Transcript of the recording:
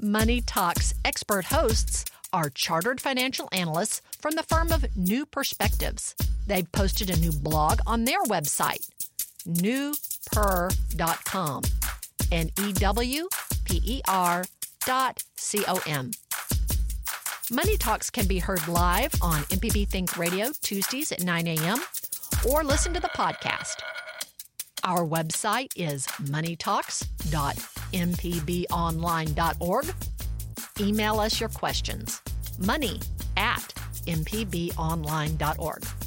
Money Talks expert hosts are chartered financial analysts from the firm of New Perspectives. They've posted a new blog on their website, newper.com, N E W P E R dot C O M. Money Talks can be heard live on MPB Think Radio Tuesdays at 9 a.m. or listen to the podcast. Our website is moneytalks.mpbonline.org. Email us your questions. Money at mpbonline.org.